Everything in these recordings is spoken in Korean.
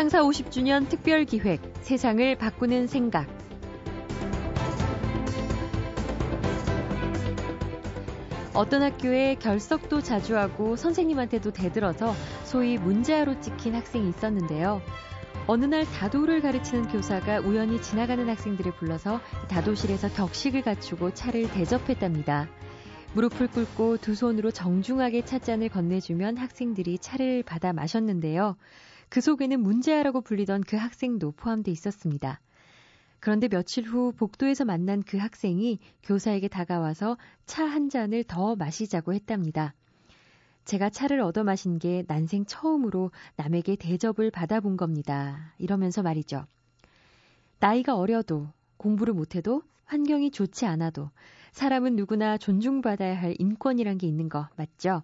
창사 50주년 특별 기획 세상을 바꾸는 생각 어떤 학교에 결석도 자주 하고 선생님한테도 대들어서 소위 문제아로 찍힌 학생이 있었는데요. 어느 날 다도를 가르치는 교사가 우연히 지나가는 학생들을 불러서 다도실에서 격식을 갖추고 차를 대접했답니다. 무릎을 꿇고 두 손으로 정중하게 찻잔을 건네주면 학생들이 차를 받아 마셨는데요. 그 속에는 문제아라고 불리던 그 학생도 포함돼 있었습니다. 그런데 며칠 후 복도에서 만난 그 학생이 교사에게 다가와서 차 한 잔을 더 마시자고 했답니다. 제가 차를 얻어 마신 게 난생 처음으로 남에게 대접을 받아본 겁니다. 이러면서 말이죠. 나이가 어려도 공부를 못해도 환경이 좋지 않아도 사람은 누구나 존중받아야 할 인권이란 게 있는 거 맞죠?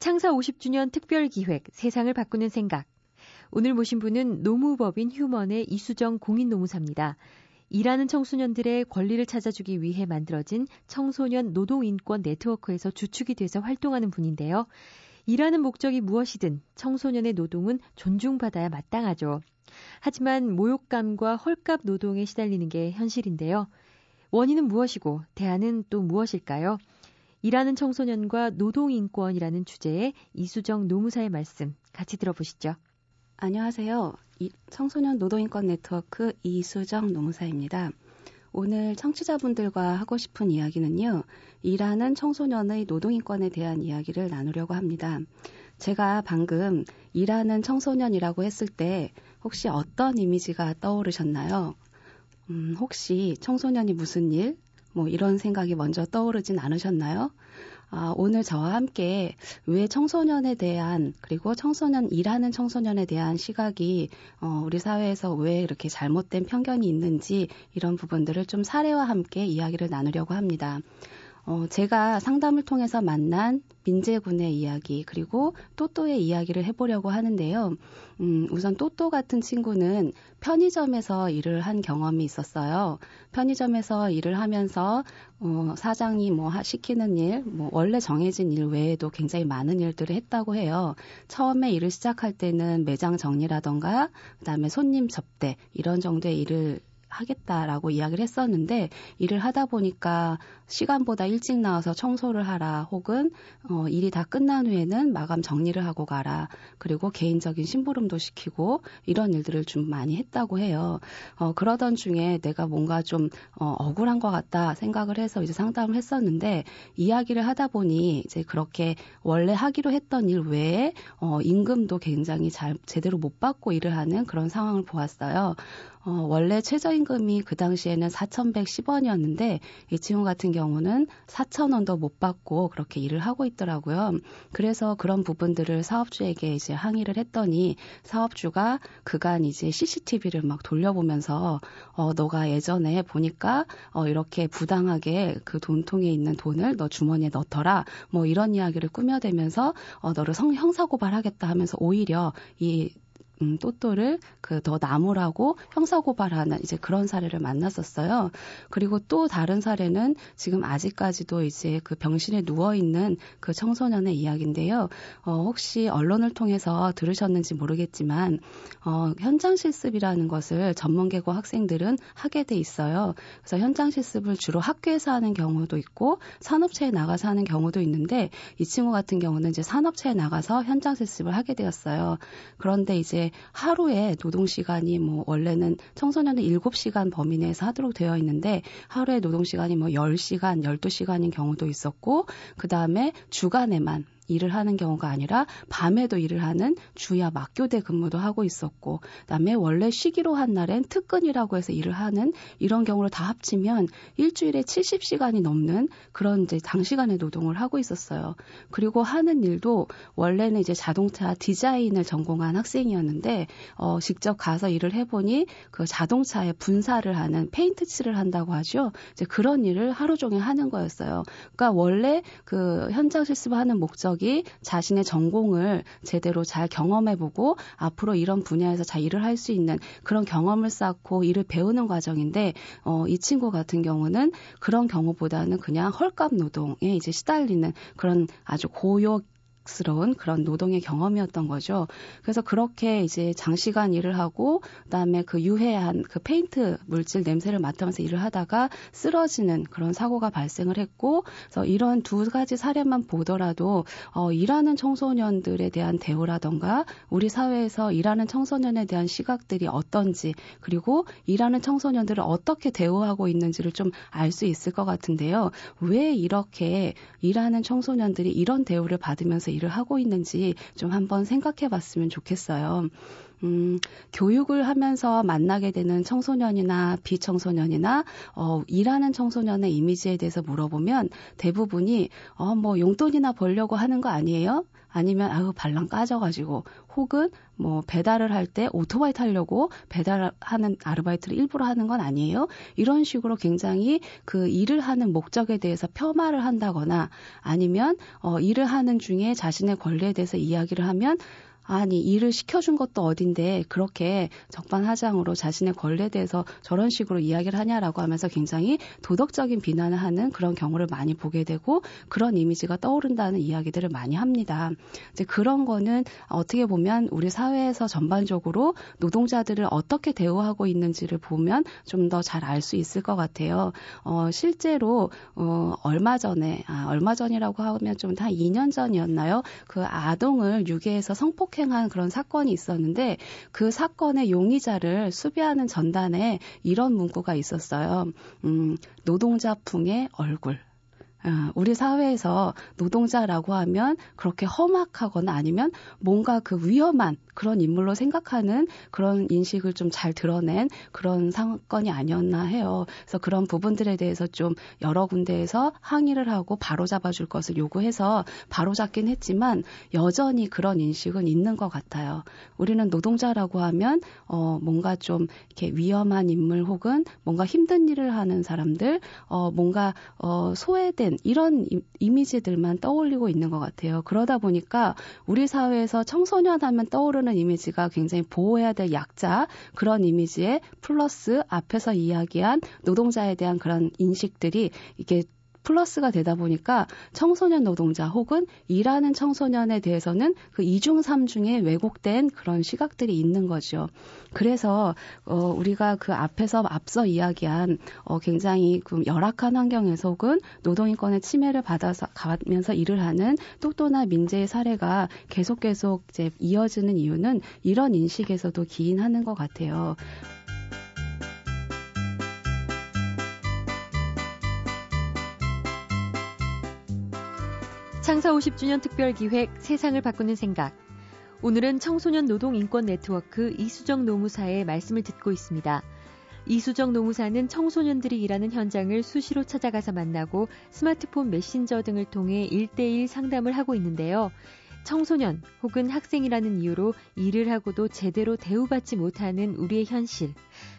창사 50주년 특별 기획 세상을 바꾸는 생각 오늘 모신 분은 노무법인 휴먼의 이수정 공인노무사입니다. 일하는 청소년들의 권리를 찾아주기 위해 만들어진 청소년 노동인권 네트워크에서 주축이 돼서 활동하는 분인데요. 일하는 목적이 무엇이든 청소년의 노동은 존중받아야 마땅하죠. 하지만 모욕감과 헐값 노동에 시달리는 게 현실인데요. 원인은 무엇이고 대안은 또 무엇일까요? 일하는 청소년과 노동인권이라는 주제의 이수정 노무사의 말씀 같이 들어보시죠. 안녕하세요. 청소년 노동인권 네트워크 이수정 노무사입니다. 오늘 청취자분들과 하고 싶은 이야기는요, 일하는 청소년의 노동인권에 대한 이야기를 나누려고 합니다. 제가 방금 일하는 청소년이라고 했을 때 혹시 어떤 이미지가 떠오르셨나요? 음, 혹시 청소년이 무슨 일? 뭐 이런 생각이 먼저 떠오르진 않으셨나요? 아, 오늘 저와 함께 왜 청소년에 대한 그리고 청소년 일하는 청소년에 대한 시각이 어, 우리 사회에서 왜 이렇게 잘못된 편견이 있는지 이런 부분들을 좀 사례와 함께 이야기를 나누려고 합니다. 어, 제가 상담을 통해서 만난 민재군의 이야기 그리고 또또의 이야기를 해보려고 하는데요. 음, 우선 또또 같은 친구는 편의점에서 일을 한 경험이 있었어요. 편의점에서 일을 하면서 어, 사장이 뭐 시키는 일, 뭐 원래 정해진 일 외에도 굉장히 많은 일들을 했다고 해요. 처음에 일을 시작할 때는 매장 정리라던가 그다음에 손님 접대 이런 정도의 일을 하겠다라고 이야기를 했었는데 일을 하다 보니까 시간보다 일찍 나와서 청소를 하라 혹은 어, 일이 다 끝난 후에는 마감 정리를 하고 가라 그리고 개인적인 심부름도 시키고 이런 일들을 좀 많이 했다고 해요. 어, 그러던 중에 내가 뭔가 좀 어, 억울한 것 같다 생각을 해서 이제 상담을 했었는데 이야기를 하다 보니 이제 그렇게 원래 하기로 했던 일 외에 어, 임금도 굉장히 잘 제대로 못 받고 일을 하는 그런 상황을 보았어요. 어, 원래 최저임 금이 그 당시에는 4,110원이었는데 이 친구 같은 경우는 4,000원도 못 받고 그렇게 일을 하고 있더라고요. 그래서 그런 부분들을 사업주에게 이제 항의를 했더니 사업주가 그간 이제 CCTV를 막 돌려보면서 어, 너가 예전에 보니까 어, 이렇게 부당하게 그 돈통에 있는 돈을 너 주머니에 넣더라. 뭐 이런 이야기를 꾸며대면서 어, 너를 성 형사고발하겠다 하면서 오히려 이 음, 또또를 그 더 나무라고 형사고발하는 이제 그런 사례를 만났었어요. 그리고 또 다른 사례는 지금 아직까지도 이제 그 병실에 누워 있는 그 청소년의 이야기인데요. 어, 혹시 언론을 통해서 들으셨는지 모르겠지만 어, 현장 실습이라는 것을 전문계고 학생들은 하게 돼 있어요. 그래서 현장 실습을 주로 학교에서 하는 경우도 있고 산업체에 나가서 하는 경우도 있는데 이 친구 같은 경우는 이제 산업체에 나가서 현장 실습을 하게 되었어요. 그런데 이제 하루에 노동 시간이 뭐 원래는 청소년은 7시간 범위 내에서 하도록 되어 있는데 하루에 노동 시간이 뭐 10시간, 12시간인 경우도 있었고 그다음에 주간에만 일을 하는 경우가 아니라 밤에도 일을 하는 주야 막교대 근무도 하고 있었고 그다음에 원래 쉬기로 한 날엔 특근이라고 해서 일을 하는 이런 경우를 다 합치면 일주일에 70시간이 넘는 그런 이제 장시간의 노동을 하고 있었어요. 그리고 하는 일도 원래는 이제 자동차 디자인을 전공한 학생이었는데 어 직접 가서 일을 해보니 그 자동차에 분사를 하는 페인트 칠을 한다고 하죠. 이제 그런 일을 하루 종일 하는 거였어요. 그러니까 원래 그 현장 실습을 하는 목적이 자기 자신의 전공을 제대로 잘 경험해보고 앞으로 이런 분야에서 잘 일을 할 수 있는 그런 경험을 쌓고 일을 배우는 과정인데 어, 이 친구 같은 경우는 그런 경우보다는 그냥 헐값 노동에 이제 시달리는 그런 아주 고역 스러운 그런 노동의 경험이었던 거죠. 그래서 그렇게 이제 장시간 일을 하고 그다음에 그 유해한 그 페인트 물질 냄새를 맡으면서 일을 하다가 쓰러지는 그런 사고가 발생을 했고 그래서 이런 두 가지 사례만 보더라도 어 일하는 청소년들에 대한 대우라던가 우리 사회에서 일하는 청소년에 대한 시각들이 어떤지 그리고 일하는 청소년들을 어떻게 대우하고 있는지를 좀 알 수 있을 것 같은데요. 왜 이렇게 일하는 청소년들이 이런 대우를 받으면서 일을 하고 있는지 좀 한번 생각해 봤으면 좋겠어요. 음, 교육을 하면서 만나게 되는 청소년이나 비청소년이나 어, 일하는 청소년의 이미지에 대해서 물어보면 대부분이 어, 뭐 용돈이나 벌려고 하는 거 아니에요? 아니면 아유 발랑 까져가지고 혹은 뭐 배달을 할 때 오토바이 타려고 배달하는 아르바이트를 일부러 하는 건 아니에요. 이런 식으로 굉장히 그 일을 하는 목적에 대해서 폄하를 한다거나 아니면 어 일을 하는 중에 자신의 권리에 대해서 이야기를 하면 아니 일을 시켜준 것도 어딘데 그렇게 적반하장으로 자신의 권리에 대해서 저런 식으로 이야기를 하냐라고 하면서 굉장히 도덕적인 비난을 하는 그런 경우를 많이 보게 되고 그런 이미지가 떠오른다는 이야기들을 많이 합니다. 이제 그런 거는 어떻게 보면 우리 사회에서 전반적으로 노동자들을 어떻게 대우하고 있는지를 보면 좀 더 잘 알 수 있을 것 같아요. 어, 실제로 어, 얼마 전에 아, 얼마 전이라고 하면 좀 한 2년 전이었나요? 그 아동을 유괴해서 성폭 폭행한 그런 사건이 있었는데 그 사건의 용의자를 수비하는 전단에 이런 문구가 있었어요. 음, 노동자풍의 얼굴. 어, 우리 사회에서 노동자라고 하면 그렇게 험악하거나 아니면 뭔가 그 위험한 그런 인물로 생각하는 그런 인식을 좀 잘 드러낸 그런 사건이 아니었나 해요. 그래서 그런 부분들에 대해서 좀 여러 군데에서 항의를 하고 바로 잡아 줄 것을 요구해서 바로 잡긴 했지만 여전히 그런 인식은 있는 것 같아요. 우리는 노동자라고 하면 어 뭔가 좀 이렇게 위험한 인물 혹은 뭔가 힘든 일을 하는 사람들 어 뭔가 어 소외된 이런 이미지들만 떠올리고 있는 것 같아요. 그러다 보니까 우리 사회에서 청소년 하면 떠오르는 이미지가 굉장히 보호해야 될 약자 그런 이미지에 플러스 앞에서 이야기한 노동자에 대한 그런 인식들이 이게 플러스가 되다 보니까 청소년 노동자 혹은 일하는 청소년에 대해서는 그 이중 삼중에 왜곡된 그런 시각들이 있는 거죠. 그래서 어 우리가 그 앞에서 앞서 이야기한 어 굉장히 그 열악한 환경에서 혹은 노동인권의 침해를 받아서 가면서 일을 하는 또또나 민재의 사례가 계속 계속 이제 이어지는 이유는 이런 인식에서도 기인하는 것 같아요. 창사 50주년 특별 기획 세상을 바꾸는 생각. 오늘은 청소년 노동 인권 네트워크 이수정 노무사의 말씀을 듣고 있습니다. 이수정 노무사는 청소년들이 일하는 현장을 수시로 찾아가서 만나고 스마트폰 메신저 등을 통해 1대1 상담을 하고 있는데요. 청소년 혹은 학생이라는 이유로 일을 하고도 제대로 대우받지 못하는 우리의 현실.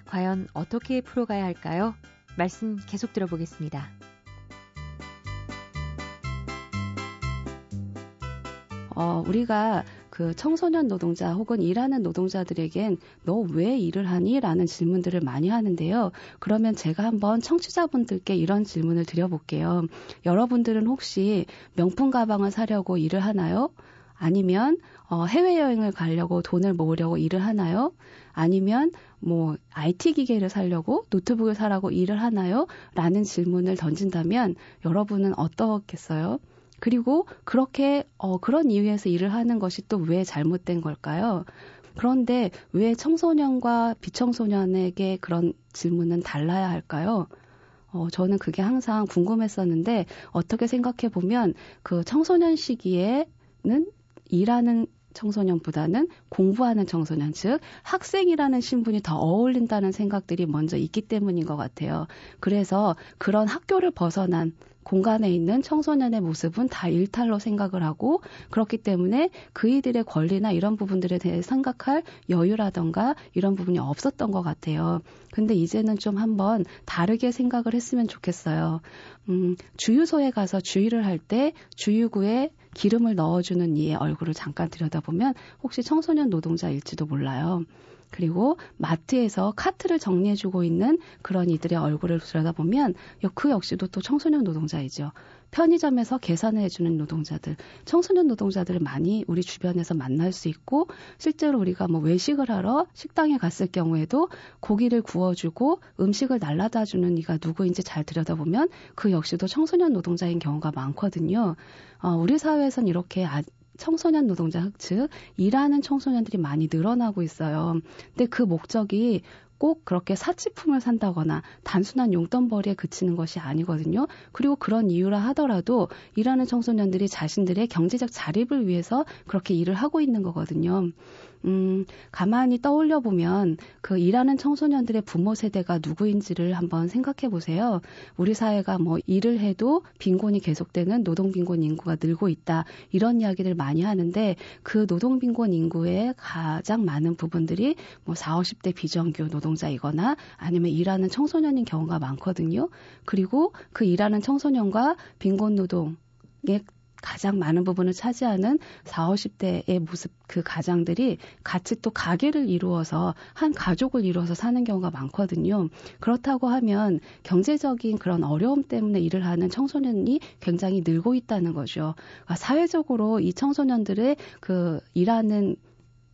과연 어떻게 풀어가야 할까요? 말씀 계속 들어보겠습니다. 어, 우리가 그 청소년 노동자 혹은 일하는 노동자들에겐 너 왜 일을 하니? 라는 질문들을 많이 하는데요. 그러면 제가 한번 청취자분들께 이런 질문을 드려볼게요. 여러분들은 혹시 명품 가방을 사려고 일을 하나요? 아니면 어, 해외여행을 가려고 돈을 모으려고 일을 하나요? 아니면 뭐 IT 기계를 사려고 노트북을 사라고 일을 하나요? 라는 질문을 던진다면 여러분은 어떻겠어요? 그리고 그렇게 어, 그런 이유에서 일을 하는 것이 또 왜 잘못된 걸까요? 그런데 왜 청소년과 비청소년에게 그런 질문은 달라야 할까요? 어, 저는 그게 항상 궁금했었는데 어떻게 생각해 보면 그 청소년 시기에는 일하는 청소년보다는 공부하는 청소년, 즉 학생이라는 신분이 더 어울린다는 생각들이 먼저 있기 때문인 것 같아요. 그래서 그런 학교를 벗어난 공간에 있는 청소년의 모습은 다 일탈로 생각을 하고 그렇기 때문에 그이들의 권리나 이런 부분들에 대해 생각할 여유라던가 이런 부분이 없었던 것 같아요. 근데 이제는 좀 한번 다르게 생각을 했으면 좋겠어요. 음, 주유소에 가서 주유를 할 때 주유구에 기름을 넣어주는 이의 얼굴을 잠깐 들여다보면 혹시 청소년 노동자일지도 몰라요. 그리고 마트에서 카트를 정리해주고 있는 그런 이들의 얼굴을 들여다보면 그 역시도 또 청소년 노동자이죠. 편의점에서 계산을 해주는 노동자들, 청소년 노동자들을 많이 우리 주변에서 만날 수 있고 실제로 우리가 뭐 외식을 하러 식당에 갔을 경우에도 고기를 구워주고 음식을 날라다주는 이가 누구인지 잘 들여다보면 그 역시도 청소년 노동자인 경우가 많거든요. 어, 우리 사회에선 이렇게 아, 청소년 노동자 흑측, 일하는 청소년들이 많이 늘어나고 있어요. 근데 그 목적이 꼭 그렇게 사치품을 산다거나 단순한 용돈벌이에 그치는 것이 아니거든요. 그리고 그런 이유라 하더라도 일하는 청소년들이 자신들의 경제적 자립을 위해서 그렇게 일을 하고 있는 거거든요. 음, 가만히 떠올려 보면 그 일하는 청소년들의 부모 세대가 누구인지를 한번 생각해 보세요. 우리 사회가 뭐 일을 해도 빈곤이 계속되는 노동 빈곤 인구가 늘고 있다. 이런 이야기를 많이 하는데 그 노동 빈곤 인구의 가장 많은 부분들이 뭐 4, 50대 비정규 노동자이거나 아니면 일하는 청소년인 경우가 많거든요. 그리고 그 일하는 청소년과 빈곤 노동 의 가장 많은 부분을 차지하는 4, 50대의 모습 그 가장들이 같이 또 가게를 이루어서 한 가족을 이루어서 사는 경우가 많거든요. 그렇다고 하면 경제적인 그런 어려움 때문에 일을 하는 청소년이 굉장히 늘고 있다는 거죠. 그러니까 사회적으로 이 청소년들의 그 일하는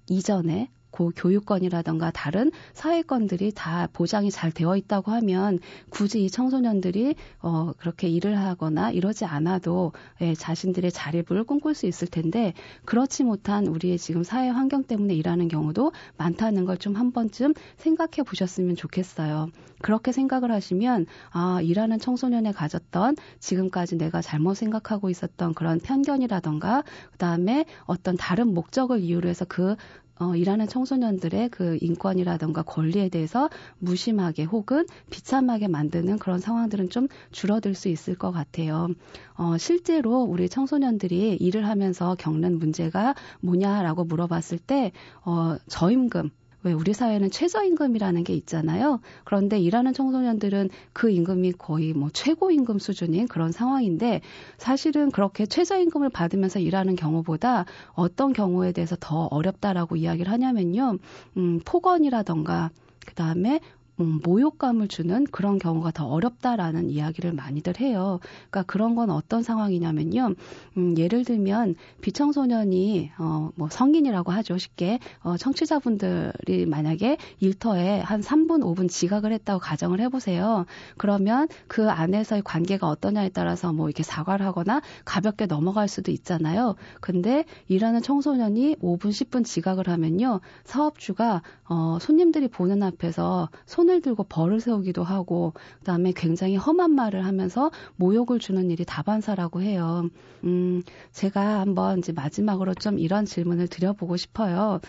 이전에 고 교육권이라던가 다른 사회권들이 다 보장이 잘 되어 있다고 하면 굳이 이 청소년들이 어 그렇게 일을 하거나 이러지 않아도 예, 자신들의 자립을 꿈꿀 수 있을 텐데 그렇지 못한 우리의 지금 사회 환경 때문에 일하는 경우도 많다는 걸 좀 한 번쯤 생각해 보셨으면 좋겠어요. 그렇게 생각을 하시면 아 일하는 청소년에 가졌던 지금까지 내가 잘못 생각하고 있었던 그런 편견이라던가 그다음에 어떤 다른 목적을 이유로 해서 그 어, 일하는 청소년들의 그 인권이라든가 권리에 대해서 무심하게 혹은 비참하게 만드는 그런 상황들은 좀 줄어들 수 있을 것 같아요. 어, 실제로 우리 청소년들이 일을 하면서 겪는 문제가 뭐냐라고 물어봤을 때, 어, 저임금, 왜 우리 사회는 최저임금이라는 게 있잖아요. 그런데 일하는 청소년들은 그 임금이 거의 뭐 최고임금 수준인 그런 상황인데 사실은 그렇게 최저임금을 받으면서 일하는 경우보다 어떤 경우에 대해서 더 어렵다라고 이야기를 하냐면요. 음, 폭언이라던가 그 다음에 음, 모욕감을 주는 그런 경우가 더 어렵다라는 이야기를 많이들 해요. 그러니까 그런 건 어떤 상황이냐면요. 음, 예를 들면 비청소년이 어, 뭐 성인이라고 하죠. 쉽게 어, 청취자분들이 만약에 일터에 한 3분, 5분 지각을 했다고 가정을 해보세요. 그러면 그 안에서의 관계가 어떠냐에 따라서 뭐 이렇게 사과를 하거나 가볍게 넘어갈 수도 있잖아요. 근데 일하는 청소년이 5분, 10분 지각을 하면요. 사업주가 어, 손님들이 보는 앞에서 손 손을 들고 벌을 세우기도 하고 그다음에 굉장히 험한 말을 하면서 모욕을 주는 일이 다반사라고 해요. 음, 제가 한번 이제 마지막으로 좀 이런 질문을 드려보고 싶어요.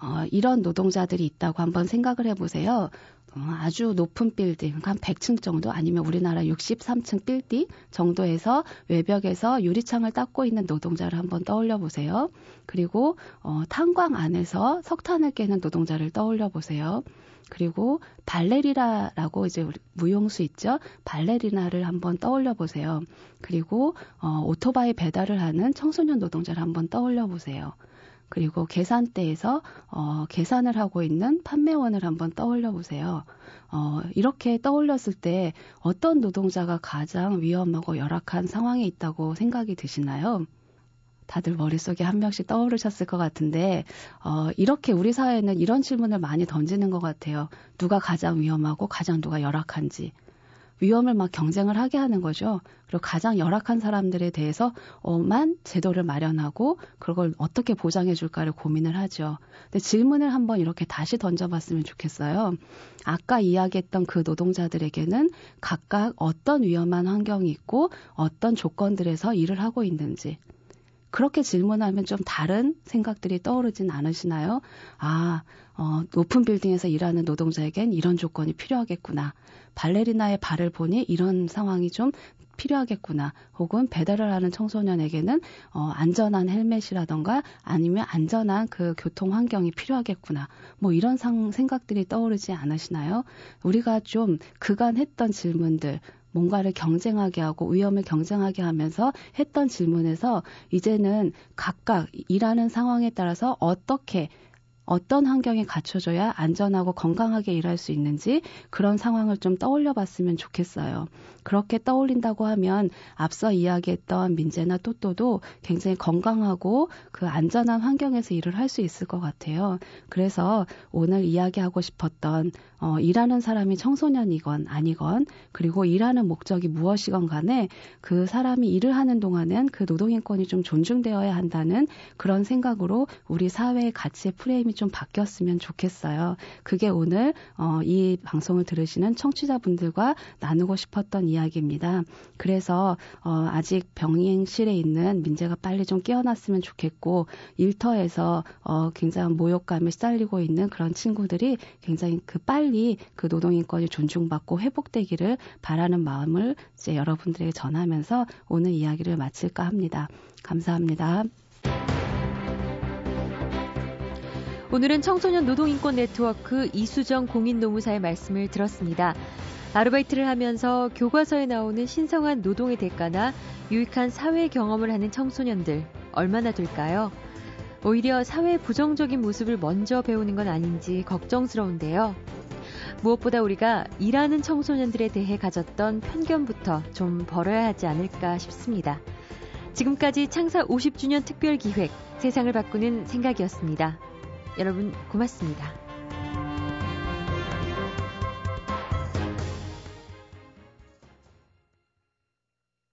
어, 이런 노동자들이 있다고 한번 생각을 해보세요. 어, 아주 높은 빌딩, 한 100층 정도 아니면 우리나라 63층 빌딩 정도에서 외벽에서 유리창을 닦고 있는 노동자를 한번 떠올려 보세요. 그리고 어, 탄광 안에서 석탄을 깨는 노동자를 떠올려 보세요. 그리고 발레리나라고 이제 무용수 있죠. 발레리나를 한번 떠올려 보세요. 그리고 어, 오토바이 배달을 하는 청소년 노동자를 한번 떠올려 보세요. 그리고 계산대에서 어, 계산을 하고 있는 판매원을 한번 떠올려 보세요. 어, 이렇게 떠올렸을 때 어떤 노동자가 가장 위험하고 열악한 상황에 있다고 생각이 드시나요? 다들 머릿속에 한 명씩 떠오르셨을 것 같은데, 어, 이렇게 우리 사회는 이런 질문을 많이 던지는 것 같아요. 누가 가장 위험하고 가장 누가 열악한지. 위험을 막 경쟁을 하게 하는 거죠. 그리고 가장 열악한 사람들에 대해서만 제도를 마련하고 그걸 어떻게 보장해 줄까를 고민을 하죠. 근데 질문을 한번 이렇게 다시 던져봤으면 좋겠어요. 아까 이야기했던 그 노동자들에게는 각각 어떤 위험한 환경이 있고 어떤 조건들에서 일을 하고 있는지 그렇게 질문하면 좀 다른 생각들이 떠오르진 않으시나요? 아, 어, 높은 빌딩에서 일하는 노동자에겐 이런 조건이 필요하겠구나. 발레리나의 발을 보니 이런 상황이 좀 필요하겠구나. 혹은 배달을 하는 청소년에게는 어, 안전한 헬멧이라던가 아니면 안전한 그 교통 환경이 필요하겠구나. 뭐 이런 상, 생각들이 떠오르지 않으시나요? 우리가 좀 그간 했던 질문들, 뭔가를 경쟁하게 하고 위험을 경쟁하게 하면서 했던 질문에서 이제는 각각 일하는 상황에 따라서 어떻게 어떤 환경에 갖춰줘야 안전하고 건강하게 일할 수 있는지 그런 상황을 좀 떠올려 봤으면 좋겠어요. 그렇게 떠올린다고 하면 앞서 이야기했던 민재나 또또도 굉장히 건강하고 그 안전한 환경에서 일을 할 수 있을 것 같아요. 그래서 오늘 이야기하고 싶었던 어, 일하는 사람이 청소년이건 아니건 그리고 일하는 목적이 무엇이건 간에 그 사람이 일을 하는 동안은 그 노동인권이 좀 존중되어야 한다는 그런 생각으로 우리 사회의 가치의 프레임이 좀 바뀌었으면 좋겠어요. 그게 오늘 어, 이 방송을 들으시는 청취자분들과 나누고 싶었던 이야기입니다. 그래서 어, 아직 병행실에 있는 민재가 빨리 좀 깨어났으면 좋겠고 일터에서 어, 굉장한 모욕감에 시달리고 있는 그런 친구들이 굉장히 그 빨리 그 노동인권이 존중받고 회복되기를 바라는 마음을 이제 여러분들에게 전하면서 오늘 이야기를 마칠까 합니다. 감사합니다. 오늘은 청소년 노동인권 네트워크 이수정 공인노무사의 말씀을 들었습니다. 아르바이트를 하면서 교과서에 나오는 신성한 노동의 대가나 유익한 사회 경험을 하는 청소년들 얼마나 될까요? 오히려 사회 부정적인 모습을 먼저 배우는 건 아닌지 걱정스러운데요. 무엇보다 우리가 일하는 청소년들에 대해 가졌던 편견부터 좀 벌어야 하지 않을까 싶습니다. 지금까지 창사 50주년 특별 기획 세상을 바꾸는 생각이었습니다. 여러분 고맙습니다.